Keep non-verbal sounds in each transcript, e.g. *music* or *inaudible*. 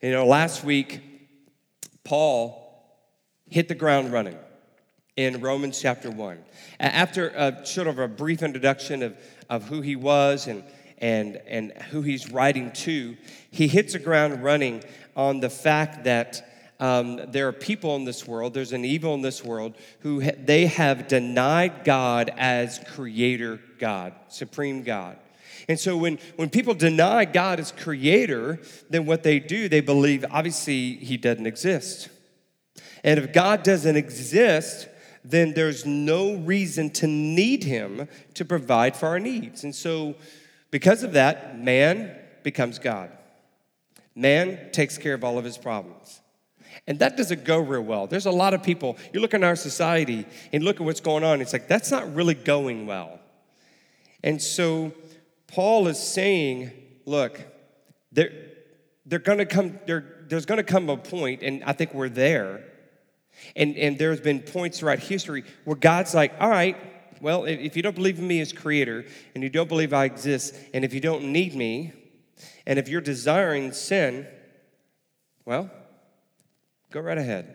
You know, last week, Paul hit the ground running in Romans chapter 1. After a, sort of a brief introduction of, of who he was and, and, and who he's writing to, he hits the ground running on the fact that um, there are people in this world, there's an evil in this world, who ha- they have denied God as creator God, supreme God. And so when, when people deny God as creator, then what they do, they believe obviously he doesn't exist. And if God doesn't exist, then there's no reason to need him to provide for our needs. And so because of that, man becomes God. Man takes care of all of his problems. And that doesn't go real well. There's a lot of people, you look in our society and look at what's going on, it's like that's not really going well. And so Paul is saying, look, there, they're gonna come, there's gonna come a point, and I think we're there. And, and there's been points throughout history where God's like, all right, well, if you don't believe in me as creator, and you don't believe I exist, and if you don't need me, and if you're desiring sin, well, go right ahead.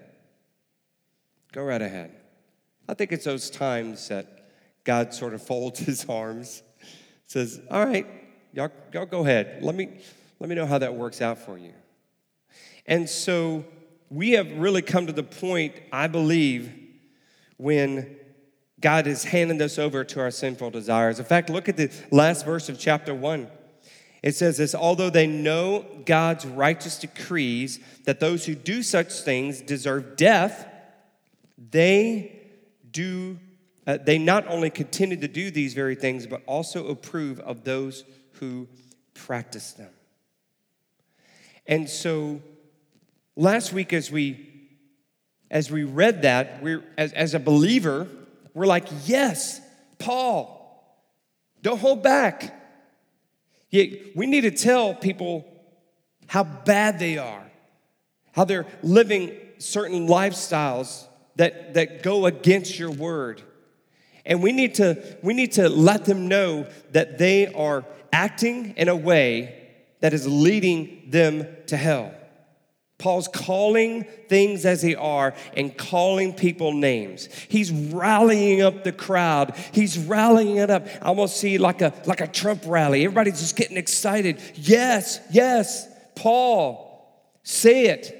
Go right ahead. I think it's those times that God sort of folds his arms says, All right, y'all, y'all go ahead. Let me, let me know how that works out for you. And so we have really come to the point, I believe, when God is handing us over to our sinful desires. In fact, look at the last verse of chapter 1. It says this although they know God's righteous decrees that those who do such things deserve death, they do uh, they not only continue to do these very things, but also approve of those who practice them. And so last week, as we as we read that, we're as, as a believer, we're like, yes, Paul, don't hold back. Yet we need to tell people how bad they are, how they're living certain lifestyles that, that go against your word. And we need to we need to let them know that they are acting in a way that is leading them to hell. Paul's calling things as they are and calling people names. He's rallying up the crowd. He's rallying it up. I almost see like a like a Trump rally. Everybody's just getting excited. Yes, yes, Paul, say it.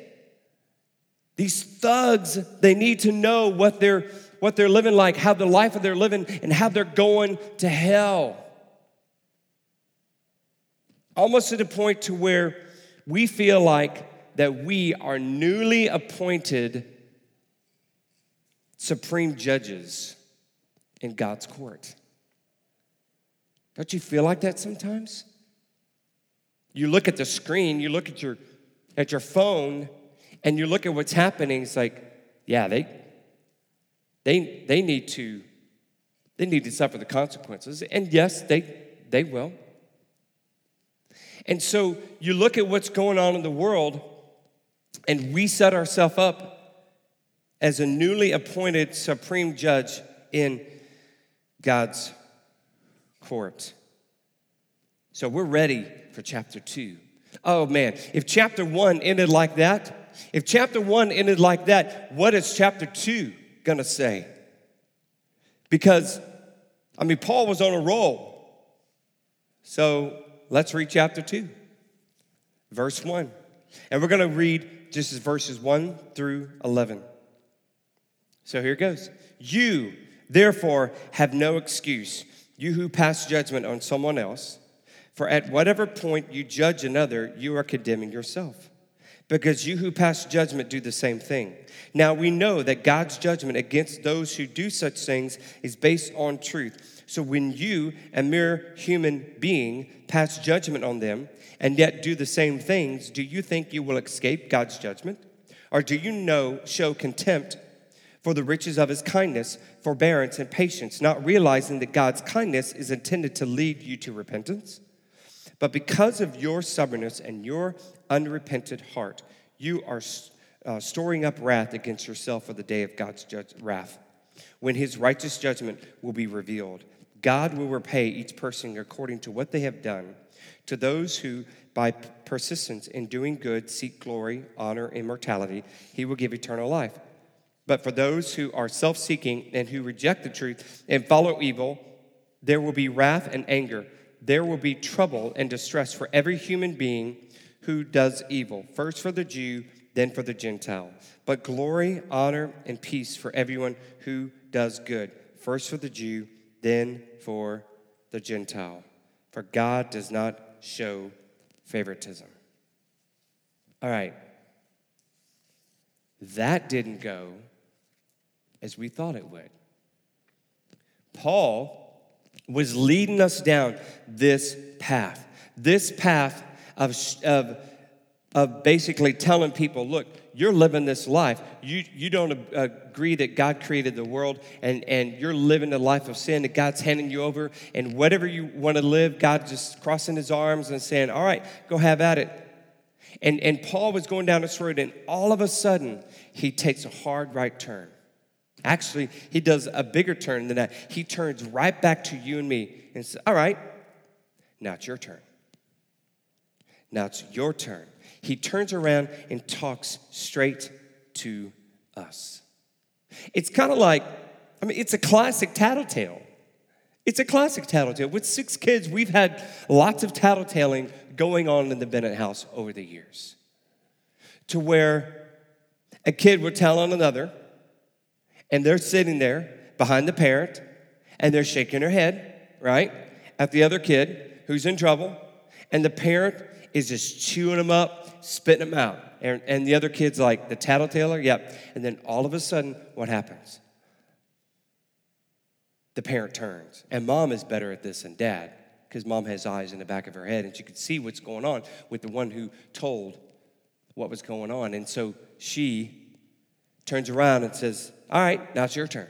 These thugs, they need to know what they're what they're living like, how the life of they're living, and how they're going to hell. Almost to the point to where we feel like that we are newly appointed supreme judges in God's court. Don't you feel like that sometimes? You look at the screen, you look at your at your phone, and you look at what's happening, it's like, yeah, they they, they need to they need to suffer the consequences. And yes, they they will. And so you look at what's going on in the world, and we set ourselves up as a newly appointed supreme judge in God's court. So we're ready for chapter two. Oh man, if chapter one ended like that, if chapter one ended like that, what is chapter two? Going to say? Because, I mean, Paul was on a roll. So let's read chapter 2, verse 1. And we're going to read just as verses 1 through 11. So here it goes. You, therefore, have no excuse, you who pass judgment on someone else, for at whatever point you judge another, you are condemning yourself because you who pass judgment do the same thing. Now we know that God's judgment against those who do such things is based on truth. So when you, a mere human being, pass judgment on them and yet do the same things, do you think you will escape God's judgment? Or do you know, show contempt for the riches of his kindness, forbearance, and patience, not realizing that God's kindness is intended to lead you to repentance? But because of your stubbornness and your unrepentant heart, you are uh, storing up wrath against yourself for the day of God's judge, wrath, when his righteous judgment will be revealed. God will repay each person according to what they have done. To those who, by persistence in doing good, seek glory, honor, immortality, he will give eternal life. But for those who are self seeking and who reject the truth and follow evil, there will be wrath and anger. There will be trouble and distress for every human being who does evil, first for the Jew, then for the Gentile. But glory, honor, and peace for everyone who does good, first for the Jew, then for the Gentile. For God does not show favoritism. All right. That didn't go as we thought it would. Paul was leading us down this path, this path of, of, of basically telling people, look, you're living this life. You, you don't agree that God created the world and, and you're living a life of sin that God's handing you over. And whatever you want to live, God just crossing his arms and saying, all right, go have at it. And, and Paul was going down this road, and all of a sudden, he takes a hard right turn. Actually, he does a bigger turn than that. He turns right back to you and me and says, All right, now it's your turn. Now it's your turn. He turns around and talks straight to us. It's kind of like, I mean, it's a classic tattletale. It's a classic tattletale. With six kids, we've had lots of tattletaling going on in the Bennett house over the years. To where a kid would tell on another, and they're sitting there behind the parent and they're shaking their head, right, at the other kid who's in trouble, and the parent is just chewing them up, spitting them out. And, and the other kid's like, the tattletaler, yep. And then all of a sudden, what happens? The parent turns. And mom is better at this than dad because mom has eyes in the back of her head and she could see what's going on with the one who told what was going on. And so she turns around and says, All right, now it's your turn.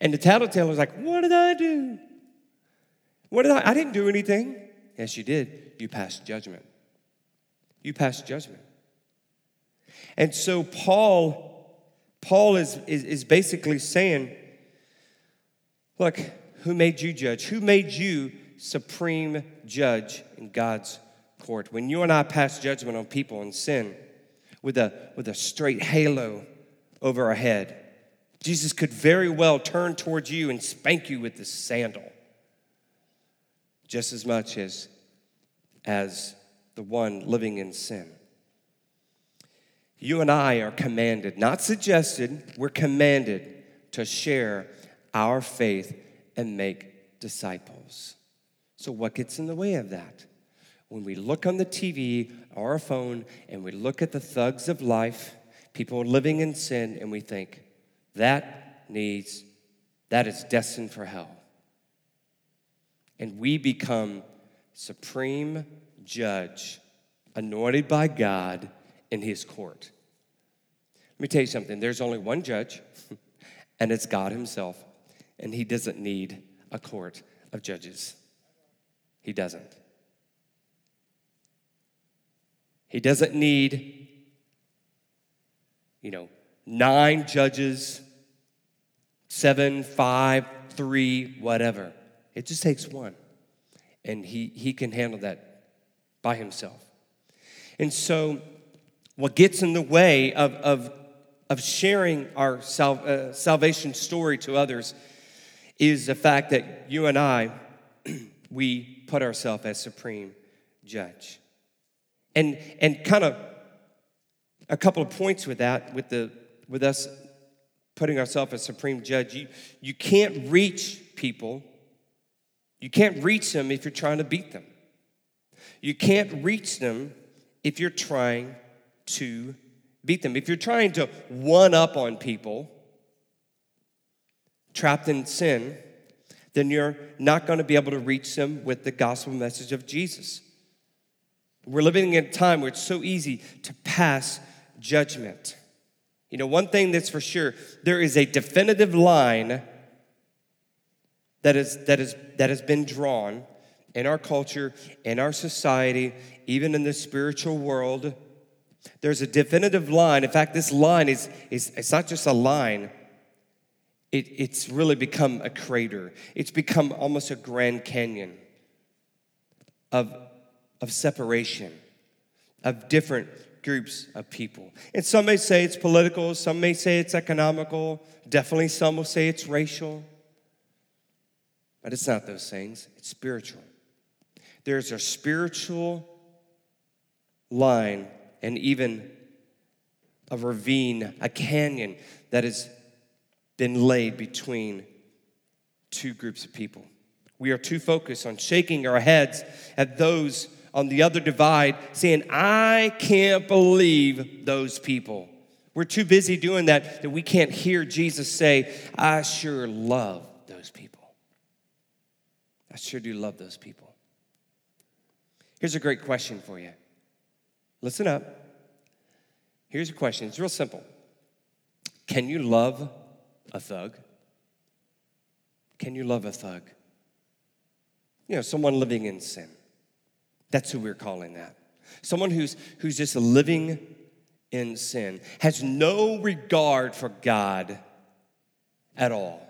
And the tattletale is like, What did I do? What did I? I didn't do anything. Yes, you did. You passed judgment. You passed judgment. And so Paul, Paul is, is, is basically saying, Look, who made you judge? Who made you supreme judge in God's court? When you and I pass judgment on people and sin, with a, with a straight halo over our head. Jesus could very well turn towards you and spank you with the sandal just as much as, as the one living in sin. You and I are commanded, not suggested, we're commanded to share our faith and make disciples. So, what gets in the way of that? when we look on the TV or our phone and we look at the thugs of life, people living in sin, and we think, that needs, that is destined for hell. And we become supreme judge, anointed by God in his court. Let me tell you something there's only one judge, *laughs* and it's God himself, and he doesn't need a court of judges. He doesn't. He doesn't need, you know, nine judges, seven, five, three, whatever. It just takes one. And he, he can handle that by himself. And so, what gets in the way of, of, of sharing our sal, uh, salvation story to others is the fact that you and I, *clears throat* we put ourselves as supreme judge. And, and kind of a couple of points with that, with, the, with us putting ourselves as supreme judge. You, you can't reach people, you can't reach them if you're trying to beat them. You can't reach them if you're trying to beat them. If you're trying to one up on people trapped in sin, then you're not going to be able to reach them with the gospel message of Jesus. We're living in a time where it's so easy to pass judgment. You know, one thing that's for sure, there is a definitive line that, is, that, is, that has been drawn in our culture, in our society, even in the spiritual world. There's a definitive line. In fact, this line is, is it's not just a line, it, it's really become a crater. It's become almost a Grand Canyon. of, of separation, of different groups of people. And some may say it's political, some may say it's economical, definitely some will say it's racial. But it's not those things, it's spiritual. There's a spiritual line and even a ravine, a canyon that has been laid between two groups of people. We are too focused on shaking our heads at those on the other divide, saying, I can't believe those people. We're too busy doing that that we can't hear Jesus say, I sure love. I sure do love those people. Here's a great question for you. Listen up. Here's a question. It's real simple. Can you love a thug? Can you love a thug? You know, someone living in sin. That's who we're calling that. Someone who's, who's just living in sin, has no regard for God at all.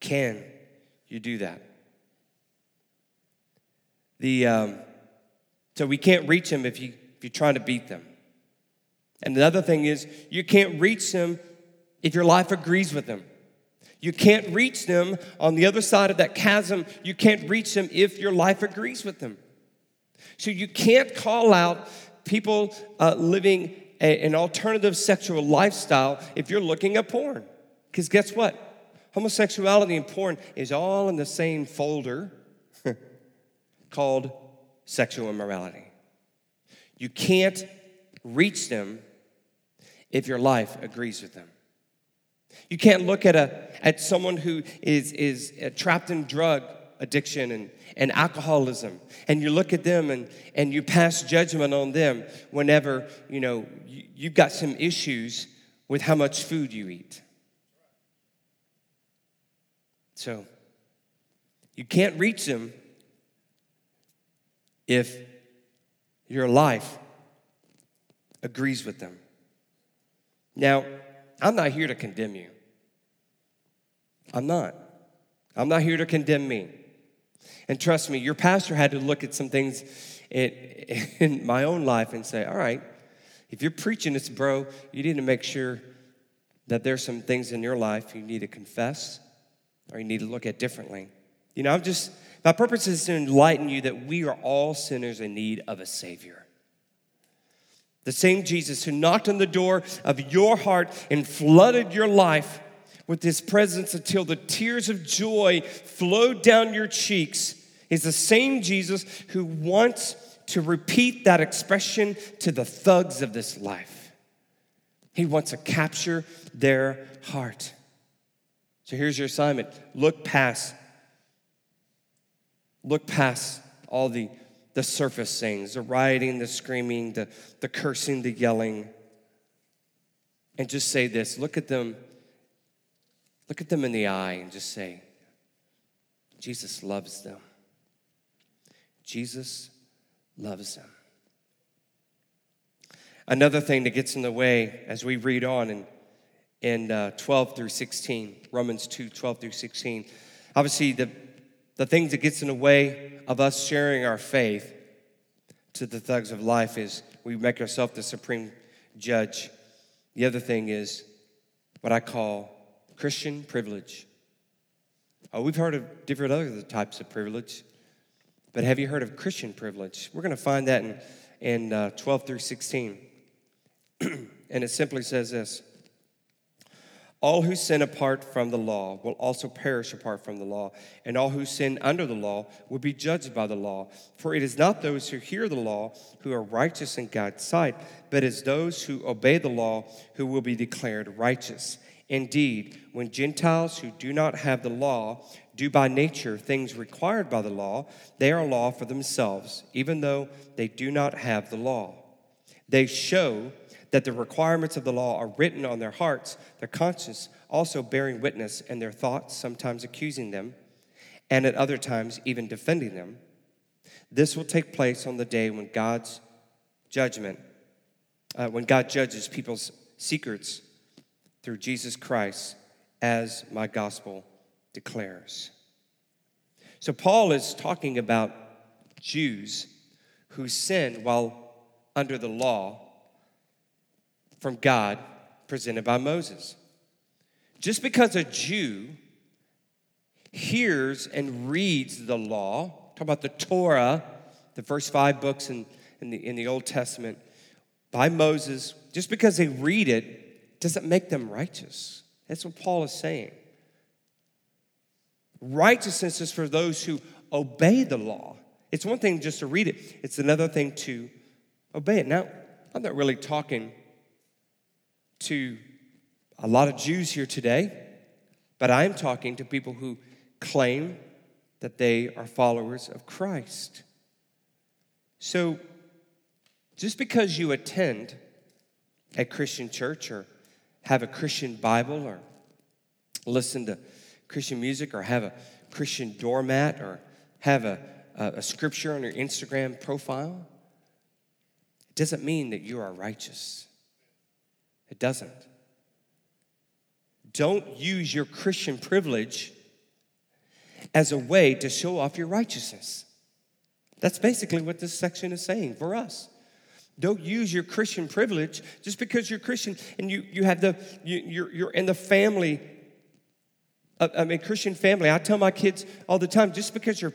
Can you do that? The, um, so we can't reach them if, you, if you're trying to beat them. And the other thing is, you can't reach them if your life agrees with them. You can't reach them on the other side of that chasm. You can't reach them if your life agrees with them. So you can't call out people uh, living a, an alternative sexual lifestyle if you're looking at porn. Because guess what? Homosexuality and porn is all in the same folder *laughs* called sexual immorality. You can't reach them if your life agrees with them. You can't look at, a, at someone who is, is uh, trapped in drug addiction and, and alcoholism and you look at them and, and you pass judgment on them whenever you know you, you've got some issues with how much food you eat so you can't reach them if your life agrees with them now i'm not here to condemn you I'm not. I'm not here to condemn me. And trust me, your pastor had to look at some things in, *laughs* in my own life and say, all right, if you're preaching this, bro, you need to make sure that there's some things in your life you need to confess or you need to look at differently. You know, I'm just, my purpose is to enlighten you that we are all sinners in need of a Savior. The same Jesus who knocked on the door of your heart and flooded your life with his presence until the tears of joy flowed down your cheeks is the same Jesus who wants to repeat that expression to the thugs of this life. He wants to capture their heart. So here's your assignment look past, look past all the, the surface things the rioting, the screaming, the, the cursing, the yelling, and just say this look at them Look at them in the eye and just say, Jesus loves them. Jesus loves them. Another thing that gets in the way as we read on in, in uh, 12 through 16, Romans 2 12 through 16, obviously the, the things that gets in the way of us sharing our faith to the thugs of life is we make ourselves the supreme judge. The other thing is what I call Christian privilege. Oh, we've heard of different other types of privilege, but have you heard of Christian privilege? We're going to find that in, in uh, 12 through 16. *clears throat* and it simply says this All who sin apart from the law will also perish apart from the law, and all who sin under the law will be judged by the law. For it is not those who hear the law who are righteous in God's sight, but it's those who obey the law who will be declared righteous. Indeed, when Gentiles who do not have the law do by nature things required by the law, they are law for themselves, even though they do not have the law. They show that the requirements of the law are written on their hearts, their conscience also bearing witness, and their thoughts sometimes accusing them, and at other times even defending them. This will take place on the day when God's judgment, uh, when God judges people's secrets through Jesus Christ, as my gospel declares. So, Paul is talking about Jews who sinned while under the law from God presented by Moses. Just because a Jew hears and reads the law, talk about the Torah, the first five books in, in, the, in the Old Testament by Moses, just because they read it doesn't make them righteous. That's what Paul is saying. Righteousness is for those who obey the law. It's one thing just to read it, it's another thing to obey it. Now, I'm not really talking to a lot of Jews here today, but I'm talking to people who claim that they are followers of Christ. So, just because you attend a Christian church or have a Christian Bible or listen to Christian music or have a Christian doormat or have a, a, a scripture on your Instagram profile, it doesn't mean that you are righteous. It doesn't. Don't use your Christian privilege as a way to show off your righteousness. That's basically what this section is saying for us. Don't use your Christian privilege just because you're Christian and you, you have the, you, you're, you're in the family, uh, I mean, Christian family. I tell my kids all the time just because your,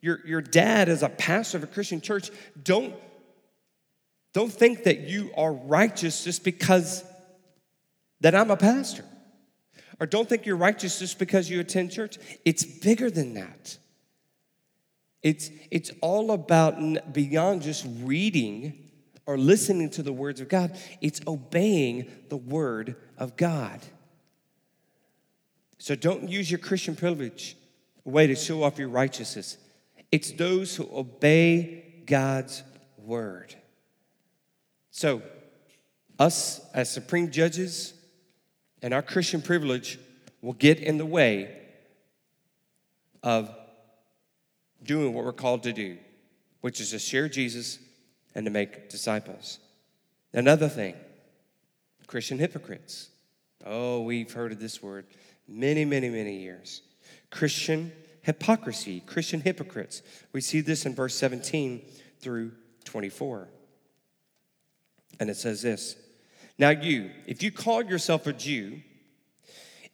your, your dad is a pastor of a Christian church, don't, don't think that you are righteous just because that I'm a pastor. Or don't think you're righteous just because you attend church. It's bigger than that. It's, it's all about beyond just reading or listening to the words of God, it's obeying the word of God. So don't use your Christian privilege a way to show off your righteousness. It's those who obey God's word. So, us as supreme judges and our Christian privilege will get in the way of doing what we're called to do, which is to share Jesus and to make disciples. Another thing, Christian hypocrites. Oh, we've heard of this word many, many, many years. Christian hypocrisy, Christian hypocrites. We see this in verse 17 through 24. And it says this Now, you, if you call yourself a Jew,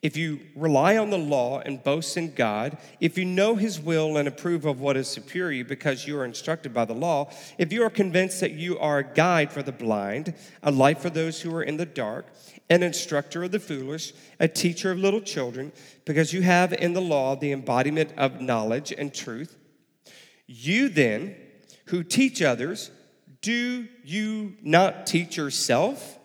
if you rely on the law and boast in God, if you know His will and approve of what is superior because you are instructed by the law, if you are convinced that you are a guide for the blind, a light for those who are in the dark, an instructor of the foolish, a teacher of little children, because you have in the law the embodiment of knowledge and truth, you then who teach others, do you not teach yourself?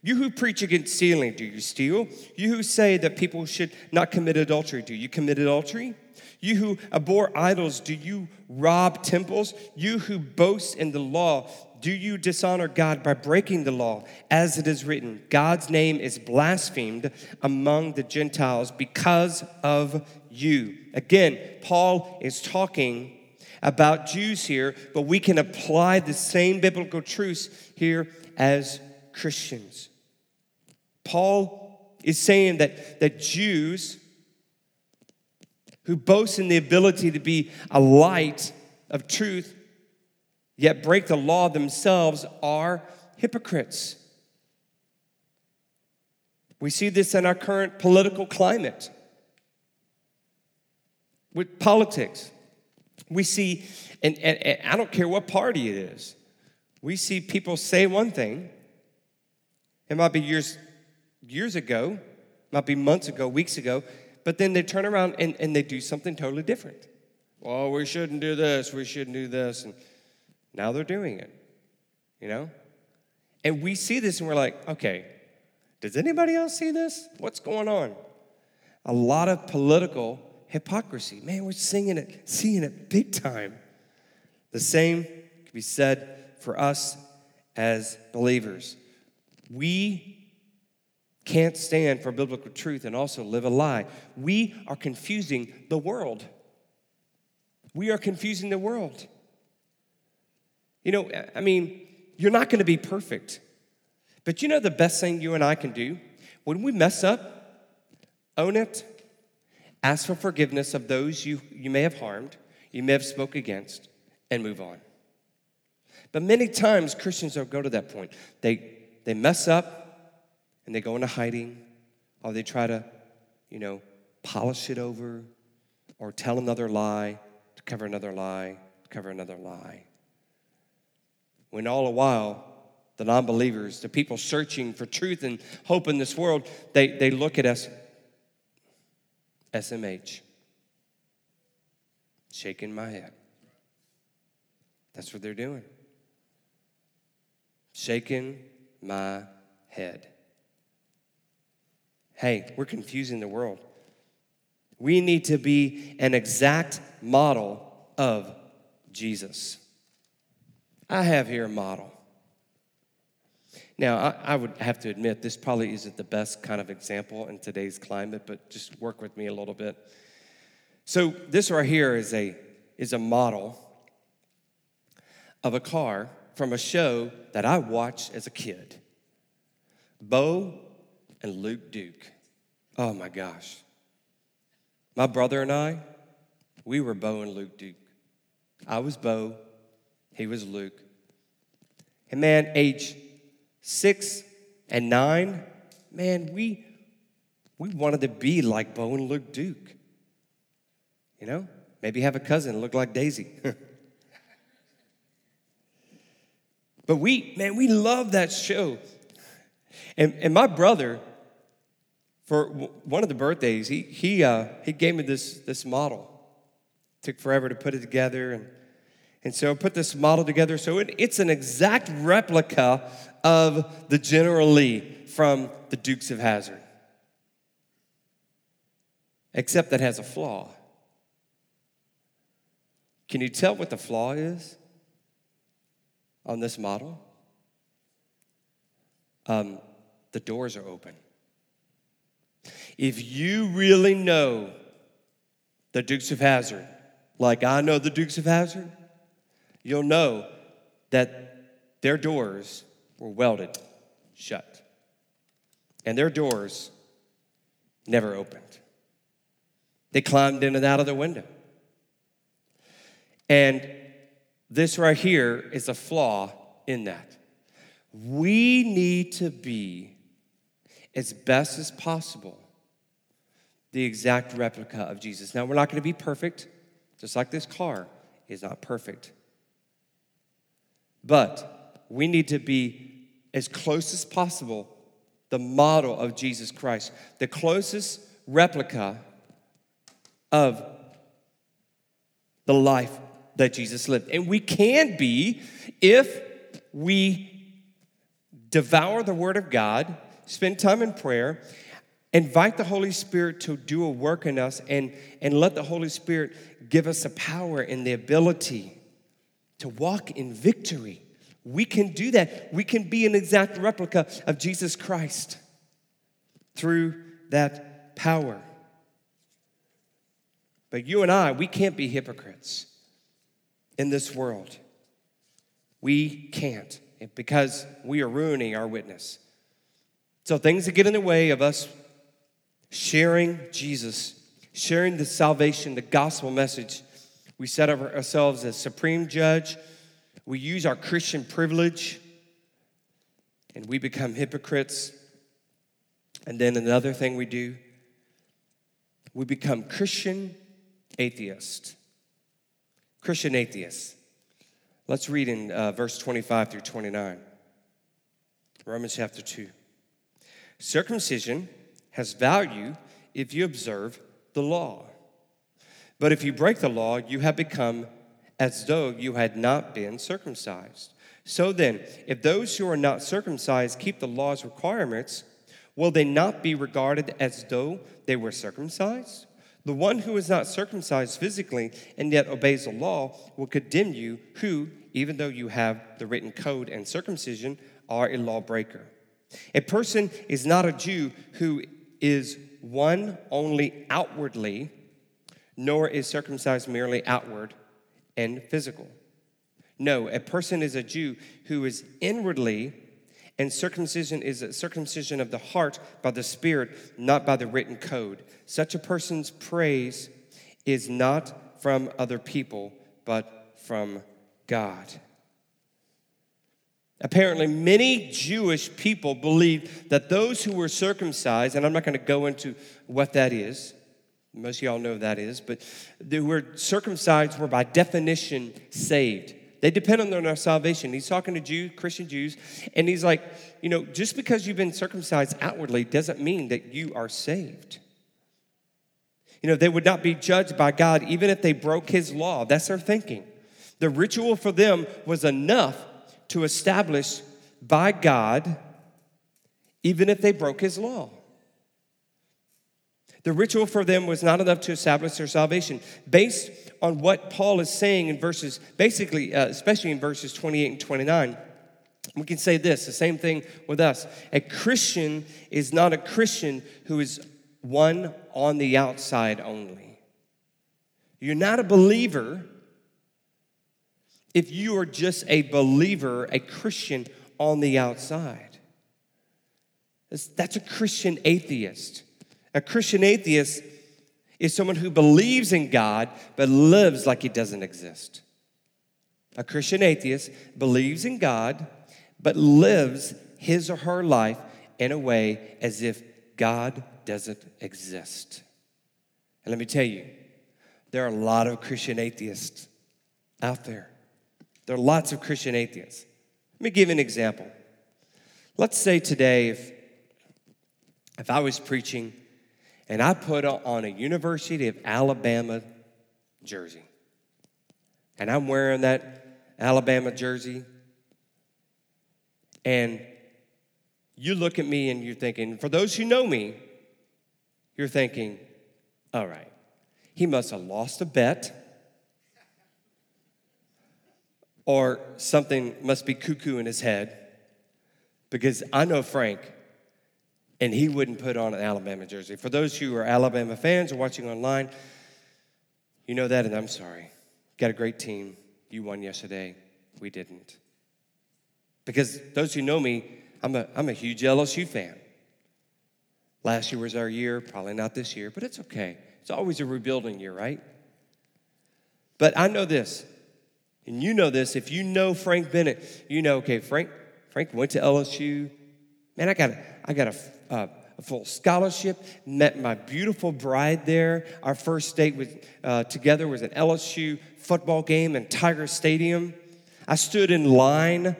You who preach against stealing, do you steal? You who say that people should not commit adultery, do you commit adultery? You who abhor idols, do you rob temples? You who boast in the law, do you dishonor God by breaking the law? As it is written, God's name is blasphemed among the Gentiles because of you. Again, Paul is talking about Jews here, but we can apply the same biblical truths here as Christians. Paul is saying that, that Jews who boast in the ability to be a light of truth, yet break the law themselves, are hypocrites. We see this in our current political climate with politics. We see, and, and, and, I don't care what party it is, we see people say one thing. It might be years, years ago, might be months ago, weeks ago, but then they turn around and, and they do something totally different. Well, we shouldn't do this, we shouldn't do this. And now they're doing it, you know? And we see this and we're like, okay, does anybody else see this? What's going on? A lot of political hypocrisy. Man, we're singing it, seeing it big time. The same can be said for us as believers. We can't stand for biblical truth and also live a lie. We are confusing the world. We are confusing the world. You know, I mean, you're not going to be perfect. But you know the best thing you and I can do? When we mess up, own it, ask for forgiveness of those you, you may have harmed, you may have spoke against, and move on. But many times Christians don't go to that point. They, they mess up and they go into hiding, or they try to, you know, polish it over or tell another lie to cover another lie, to cover another lie. When all the while, the non believers, the people searching for truth and hope in this world, they, they look at us, SMH, shaking my head. That's what they're doing. Shaking my head. Hey, we're confusing the world. We need to be an exact model of Jesus. I have here a model. Now, I, I, would have to admit, this probably isn't the best kind of example in today's climate, but just work with me a little bit. So, this right here is a, is a model of a car from a show that I watched as a kid Bo and Luke Duke. Oh my gosh. My brother and I, we were Bo and Luke Duke. I was Bo, he was Luke. And man, age six and nine, man, we we wanted to be like Bo and Luke Duke. You know, maybe have a cousin look like Daisy. *laughs* but we, man, we love that show. And, and my brother, for one of the birthdays, he, he, uh, he gave me this, this model. took forever to put it together. And, and so I put this model together. So it, it's an exact replica of the General Lee from the Dukes of Hazzard, except that has a flaw. Can you tell what the flaw is on this model? Um, the doors are open. If you really know the Dukes of Hazzard, like I know the Dukes of Hazzard, you'll know that their doors were welded shut. And their doors never opened. They climbed in and out of the window. And this right here is a flaw in that. We need to be, as best as possible, the exact replica of Jesus. Now, we're not going to be perfect, just like this car is not perfect. But we need to be as close as possible the model of Jesus Christ, the closest replica of the life that Jesus lived. And we can be if we devour the Word of God, spend time in prayer, invite the Holy Spirit to do a work in us, and, and let the Holy Spirit give us the power and the ability to walk in victory. We can do that. We can be an exact replica of Jesus Christ through that power. But you and I, we can't be hypocrites in this world. We can't because we are ruining our witness. So, things that get in the way of us sharing Jesus, sharing the salvation, the gospel message, we set ourselves as supreme judge. We use our Christian privilege and we become hypocrites. And then another thing we do, we become Christian atheists. Christian atheists. Let's read in uh, verse 25 through 29. Romans chapter 2. Circumcision has value if you observe the law. But if you break the law, you have become as though you had not been circumcised. So then, if those who are not circumcised keep the law's requirements, will they not be regarded as though they were circumcised? The one who is not circumcised physically and yet obeys the law will condemn you, who, even though you have the written code and circumcision, are a lawbreaker. A person is not a Jew who is one only outwardly, nor is circumcised merely outward and physical. No, a person is a Jew who is inwardly and circumcision is a circumcision of the heart by the Spirit, not by the written code. Such a person's praise is not from other people, but from God. Apparently, many Jewish people believed that those who were circumcised, and I'm not going to go into what that is, most of y'all know that is, but were circumcised were by definition saved. They depend on their salvation. He's talking to Jews, Christian Jews, and he's like, you know, just because you've been circumcised outwardly doesn't mean that you are saved. You know, they would not be judged by God even if they broke his law. That's their thinking. The ritual for them was enough to establish by God, even if they broke his law. The ritual for them was not enough to establish their salvation. Based on what Paul is saying in verses, basically, uh, especially in verses 28 and 29, we can say this the same thing with us. A Christian is not a Christian who is one on the outside only. You're not a believer if you are just a believer, a Christian on the outside. That's a Christian atheist. A Christian atheist is someone who believes in God but lives like he doesn't exist. A Christian atheist believes in God but lives his or her life in a way as if God doesn't exist. And let me tell you, there are a lot of Christian atheists out there. There are lots of Christian atheists. Let me give you an example. Let's say today, if, if I was preaching and I put on a University of Alabama jersey, and I'm wearing that Alabama jersey, and you look at me and you're thinking, for those who know me, you're thinking, all right, he must have lost a bet. Or something must be cuckoo in his head. Because I know Frank and he wouldn't put on an Alabama jersey. For those who are Alabama fans or watching online, you know that, and I'm sorry. Got a great team. You won yesterday. We didn't. Because those who know me, I'm a, I'm a huge LSU fan. Last year was our year, probably not this year, but it's okay. It's always a rebuilding year, right? But I know this and you know this, if you know Frank Bennett, you know, okay, Frank, Frank went to LSU. Man, I got, I got a, uh, a full scholarship, met my beautiful bride there. Our first date uh, together was an LSU football game in Tiger Stadium. I stood in line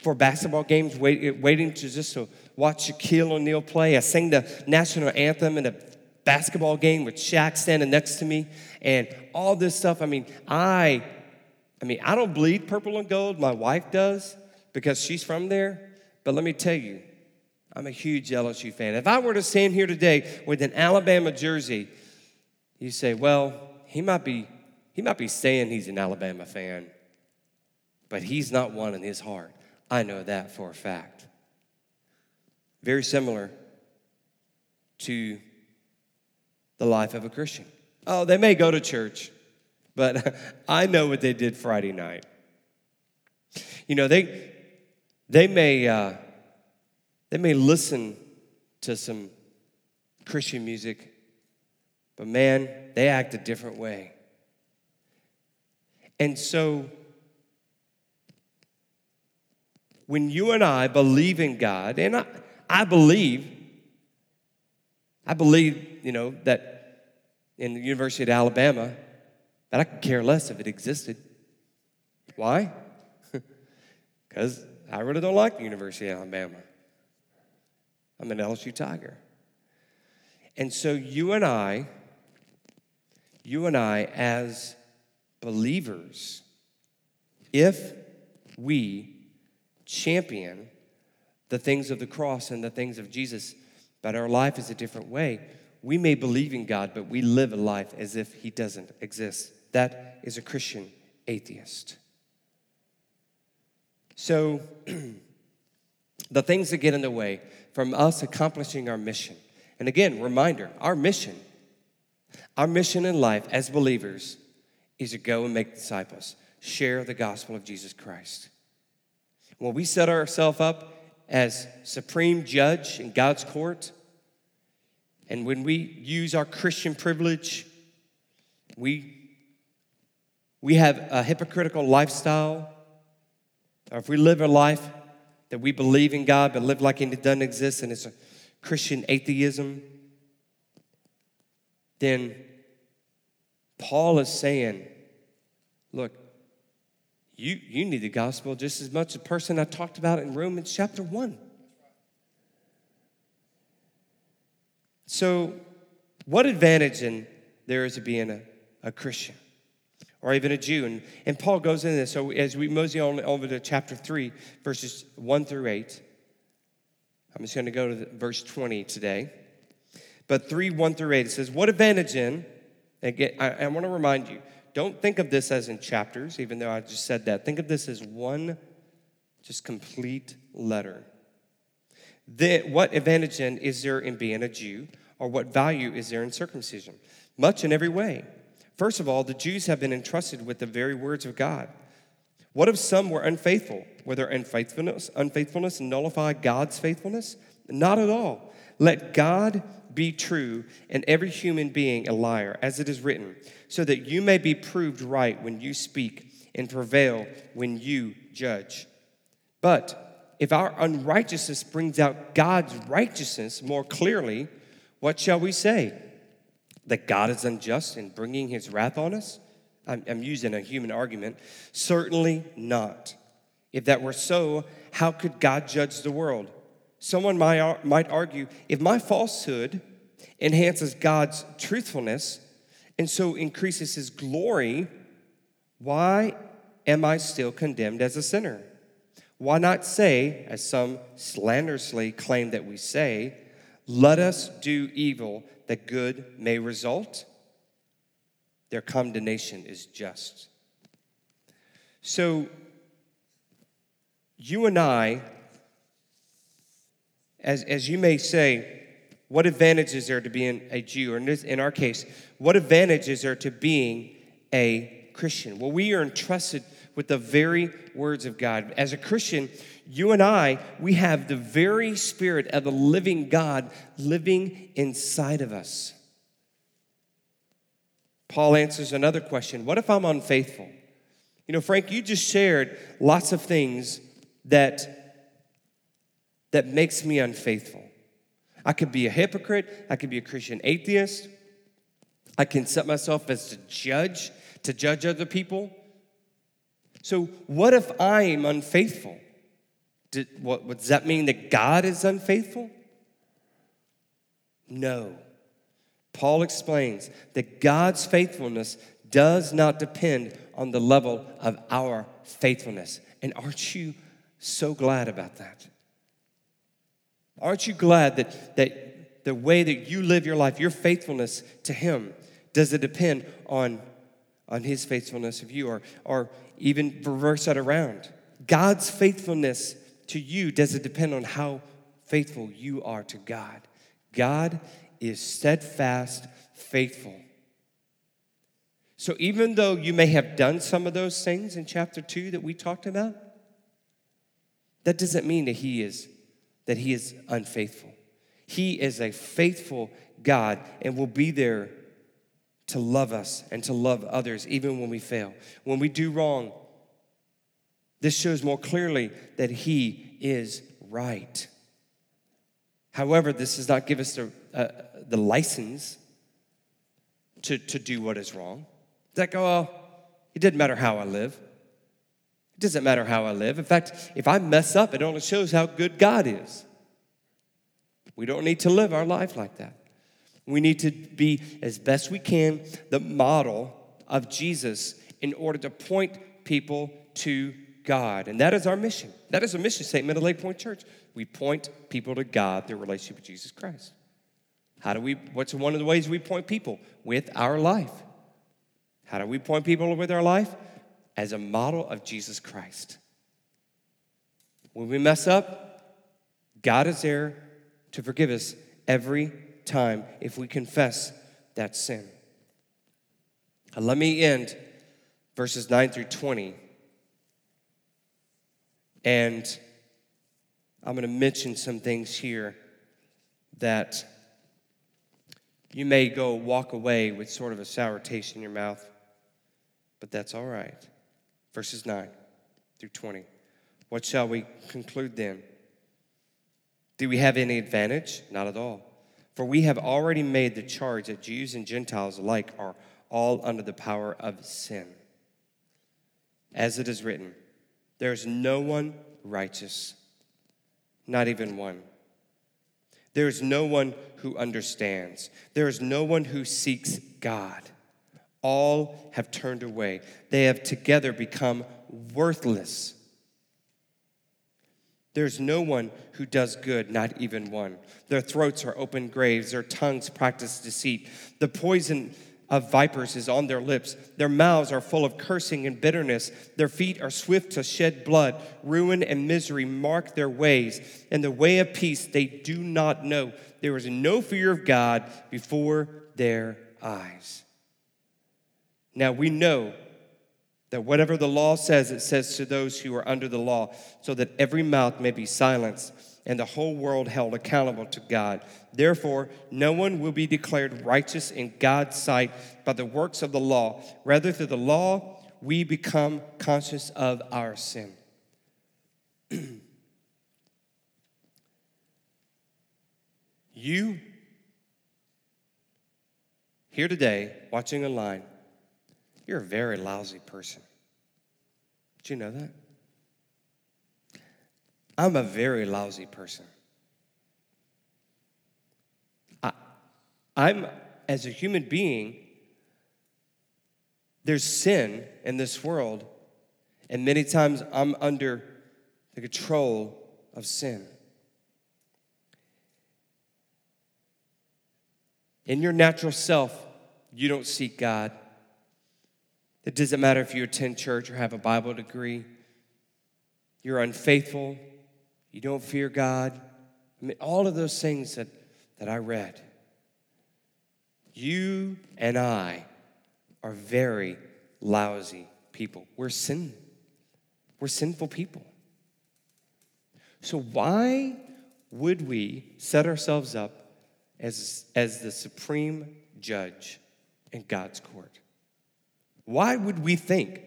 for basketball games, wait, waiting to just to watch Shaquille O'Neal play. I sang the national anthem in a basketball game with Shaq standing next to me, and all this stuff. I mean, I I mean, I don't bleed purple and gold. My wife does because she's from there. But let me tell you, I'm a huge LSU fan. If I were to stand here today with an Alabama jersey, you say, well, he might be, he might be saying he's an Alabama fan, but he's not one in his heart. I know that for a fact. Very similar to the life of a Christian. Oh, they may go to church but *laughs* I know what they did Friday night. You know, they, they, may, uh, they may listen to some Christian music, but man, they act a different way. And so, when you and I believe in God, and I, I believe, I believe, you know, that in the University of Alabama, but I could care less if it existed. Why? *laughs* Because I really don't like the University of Alabama. I'm an LSU Tiger. And so you and I, you and I, as believers, if we champion the things of the cross and the things of Jesus, but our life is a different way, we may believe in God, but we live a life as if He doesn't exist. That is a Christian atheist. So, *clears throat* the things that get in the way from us accomplishing our mission, and again, reminder our mission, our mission in life as believers is to go and make disciples, share the gospel of Jesus Christ. When we set ourselves up as supreme judge in God's court, and when we use our Christian privilege, we we have a hypocritical lifestyle, or if we live a life that we believe in God but live like it doesn't exist and it's a Christian atheism, then Paul is saying, look, you, you need the gospel just as much as the person I talked about in Romans chapter 1. So, what advantage in there is to being a, a Christian or even a Jew? And, and Paul goes into this. So, as we mosey on over to chapter 3, verses 1 through 8, I'm just going to go to the, verse 20 today. But 3, 1 through 8, it says, What advantage in, again, I, I want to remind you, don't think of this as in chapters, even though I just said that. Think of this as one just complete letter. Then, what advantage then is there in being a Jew, or what value is there in circumcision? Much in every way. First of all, the Jews have been entrusted with the very words of God. What if some were unfaithful? Were their unfaithfulness, unfaithfulness nullify God's faithfulness? Not at all. Let God be true and every human being a liar, as it is written, so that you may be proved right when you speak and prevail when you judge. But if our unrighteousness brings out God's righteousness more clearly, what shall we say? That God is unjust in bringing his wrath on us? I'm, I'm using a human argument. Certainly not. If that were so, how could God judge the world? Someone might, might argue if my falsehood enhances God's truthfulness and so increases his glory, why am I still condemned as a sinner? Why not say, as some slanderously claim that we say, let us do evil that good may result? Their condemnation is just. So, you and I, as, as you may say, what advantage is there to being a Jew? Or in, this, in our case, what advantage is there to being a Christian? Well, we are entrusted with the very words of God. As a Christian, you and I, we have the very spirit of the living God living inside of us. Paul answers another question What if I'm unfaithful? You know, Frank, you just shared lots of things that, that makes me unfaithful. I could be a hypocrite, I could be a Christian atheist, I can set myself as a judge to judge other people. So, what if I am unfaithful? Did, what, does that mean that God is unfaithful? No. Paul explains that God's faithfulness does not depend on the level of our faithfulness. And aren't you so glad about that? Aren't you glad that, that the way that you live your life, your faithfulness to Him, does it depend on on his faithfulness of you, or, or even reverse that around. God's faithfulness to you doesn't depend on how faithful you are to God. God is steadfast, faithful. So even though you may have done some of those things in chapter 2 that we talked about, that doesn't mean that he is that he is unfaithful. He is a faithful God and will be there to love us and to love others even when we fail. When we do wrong, this shows more clearly that He is right. However, this does not give us the, uh, the license to, to do what is wrong. That go, oh, it doesn't matter how I live. It doesn't matter how I live. In fact, if I mess up, it only shows how good God is. We don't need to live our life like that. We need to be, as best we can, the model of Jesus in order to point people to God. And that is our mission. That is a mission statement of Lake Point Church. We point people to God, their relationship with Jesus Christ. How do we, what's one of the ways we point people? With our life. How do we point people with our life? As a model of Jesus Christ. When we mess up, God is there to forgive us every time if we confess that sin. And let me end verses 9 through 20. And I'm going to mention some things here that you may go walk away with sort of a sour taste in your mouth. but that's all right. Verses 9 through 20. What shall we conclude then? Do we have any advantage? Not at all. For we have already made the charge that Jews and Gentiles alike are all under the power of sin. As it is written, there is no one righteous, not even one. There is no one who understands. There is no one who seeks God. All have turned away. They have together become worthless. There's no one who does good, not even one. Their throats are open graves, their tongues practice deceit. The poison of vipers is on their lips. Their mouths are full of cursing and bitterness. Their feet are swift to shed blood. Ruin and misery mark their ways, and the way of peace they do not know. There is no fear of God before their eyes. Now we know that whatever the law says, it says to those who are under the law, so that every mouth may be silenced and the whole world held accountable to God. Therefore, no one will be declared righteous in God's sight by the works of the law. Rather, through the law, we become conscious of our sin. *clears throat* you, here today, watching online, you're a very lousy person. Did you know that? I'm a very lousy person. I, I'm, as a human being, there's sin in this world, and many times I'm under the control of sin. In your natural self, you don't seek God. It doesn't matter if you attend church or have a Bible degree. You're unfaithful. You don't fear God. I mean, all of those things that, that I read. You and I are very lousy people. We're sin. We're sinful people. So why would we set ourselves up as, as the supreme judge in God's court? Why would we think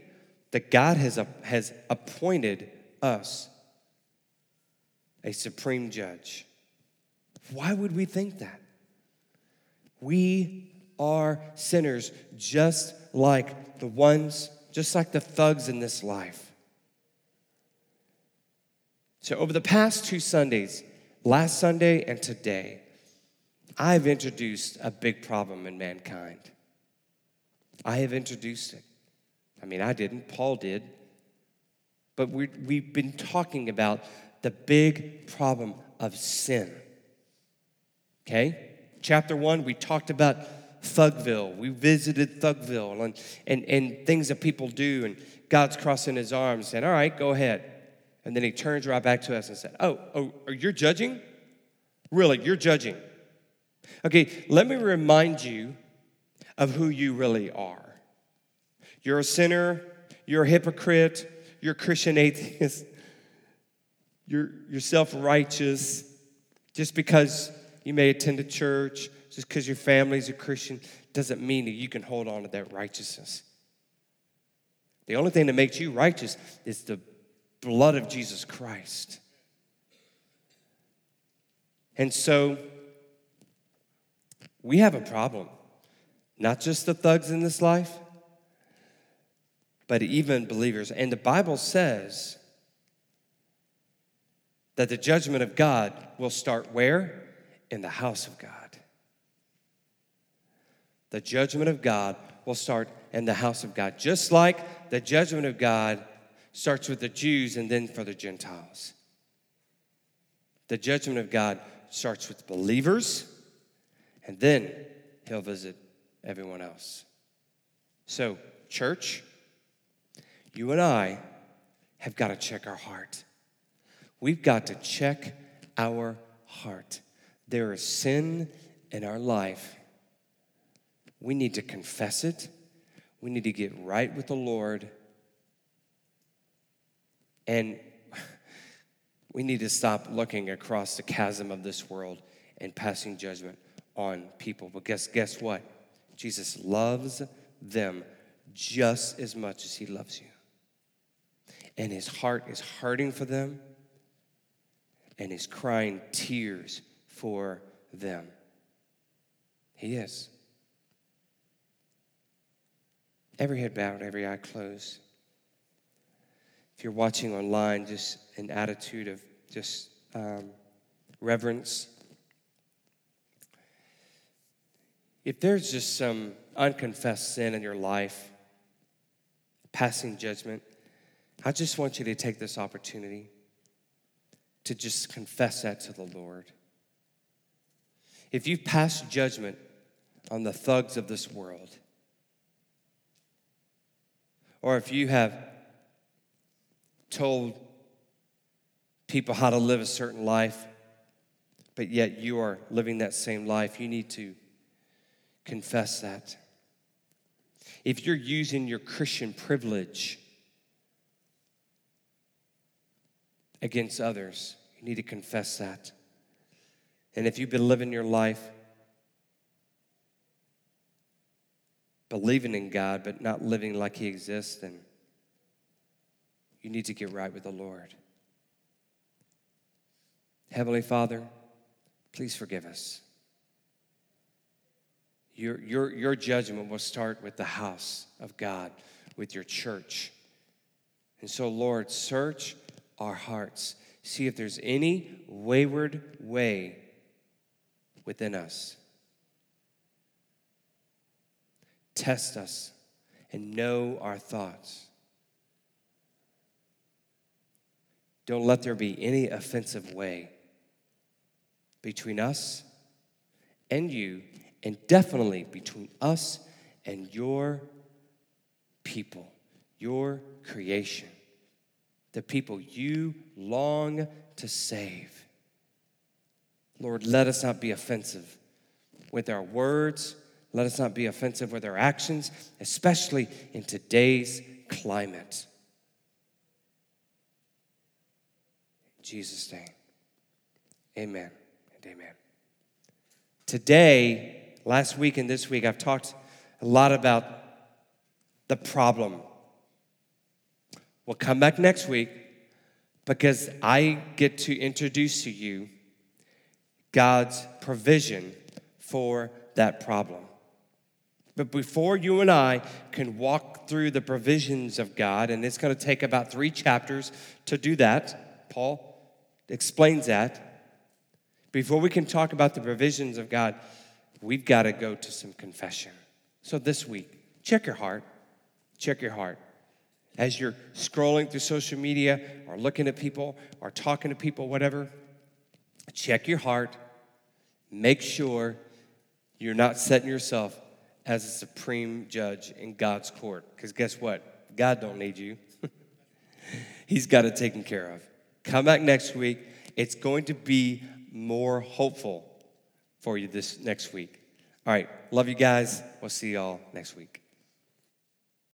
that God has, has appointed us a supreme judge? Why would we think that? We are sinners just like the ones, just like the thugs in this life. So, over the past two Sundays, last Sunday and today, I've introduced a big problem in mankind. I have introduced it. I mean, I didn't, Paul did. But we we've been talking about the big problem of sin. Okay? Chapter one, we talked about Thugville. We visited Thugville and, and, and things that people do, and God's crossing his arms saying, All right, go ahead. And then he turns right back to us and said, Oh, oh, are you're judging? Really, you're judging. Okay, let me remind you of who you really are. You're a sinner, you're a hypocrite, you're a Christian atheist, you're, you're self righteous. Just because you may attend a church, just because your family's a Christian, doesn't mean that you can hold on to that righteousness. The only thing that makes you righteous is the blood of Jesus Christ. And so we have a problem. Not just the thugs in this life, but even believers. And the Bible says that the judgment of God will start where? In the house of God. The judgment of God will start in the house of God, just like the judgment of God starts with the Jews and then for the Gentiles. The judgment of God starts with believers, and then he'll visit everyone else. So, church, you and I have got to check our heart. We've got to check our heart. There is sin in our life. We need to confess it. We need to get right with the Lord. And *laughs* we need to stop looking across the chasm of this world and passing judgment on people. But guess, guess what? Jesus loves them just as much as He loves you. And His heart is hurting for them, and He's crying tears for them. He is. Every head bowed, every eye closed. If you're watching online, just an attitude of just um, reverence. If there's just some unconfessed sin in your life, passing judgment, I just want you to take this opportunity to just confess that to the Lord. If you've passed judgment on the thugs of this world, or if you have told people how to live a certain life, but yet you are living that same life, you need to confess that. If you're using your Christian privilege against others, you need to confess that. And if you've been living your life believing in God but not living like He exists, then you need to get right with the Lord. Heavenly Father, please forgive us. Your, your, your judgment will start with the house of God, with your church. And so, Lord, search our hearts. See if there's any wayward way within us. Test us and know our thoughts. Don't let there be any offensive way between us and you, and definitely between us and your people, your creation, the people you long to save. Lord, let us not be offensive with our words. Let us not be offensive with our actions, especially in today's climate. In Jesus' name, amen and amen. Today, last week and this week, I've talked a lot about the problem. We'll come back next week because I get to introduce to you God's provision for that problem. But before you and I can walk through the provisions of God, and it's going to take about three chapters to do that, Paul explains that. Before we can talk about the provisions of God, we've got to go to some confession. So this week, check your heart. Check your heart. As you're scrolling through social media or looking at people or talking to people, whatever, check your heart. Make sure you're not setting yourself as a supreme judge in God's court. Because guess what? God don't need you. *laughs* He's got it taken care of. Come back next week. It's going to be more hopeful for you this next week. All right. Love you guys. We'll see y'all next week.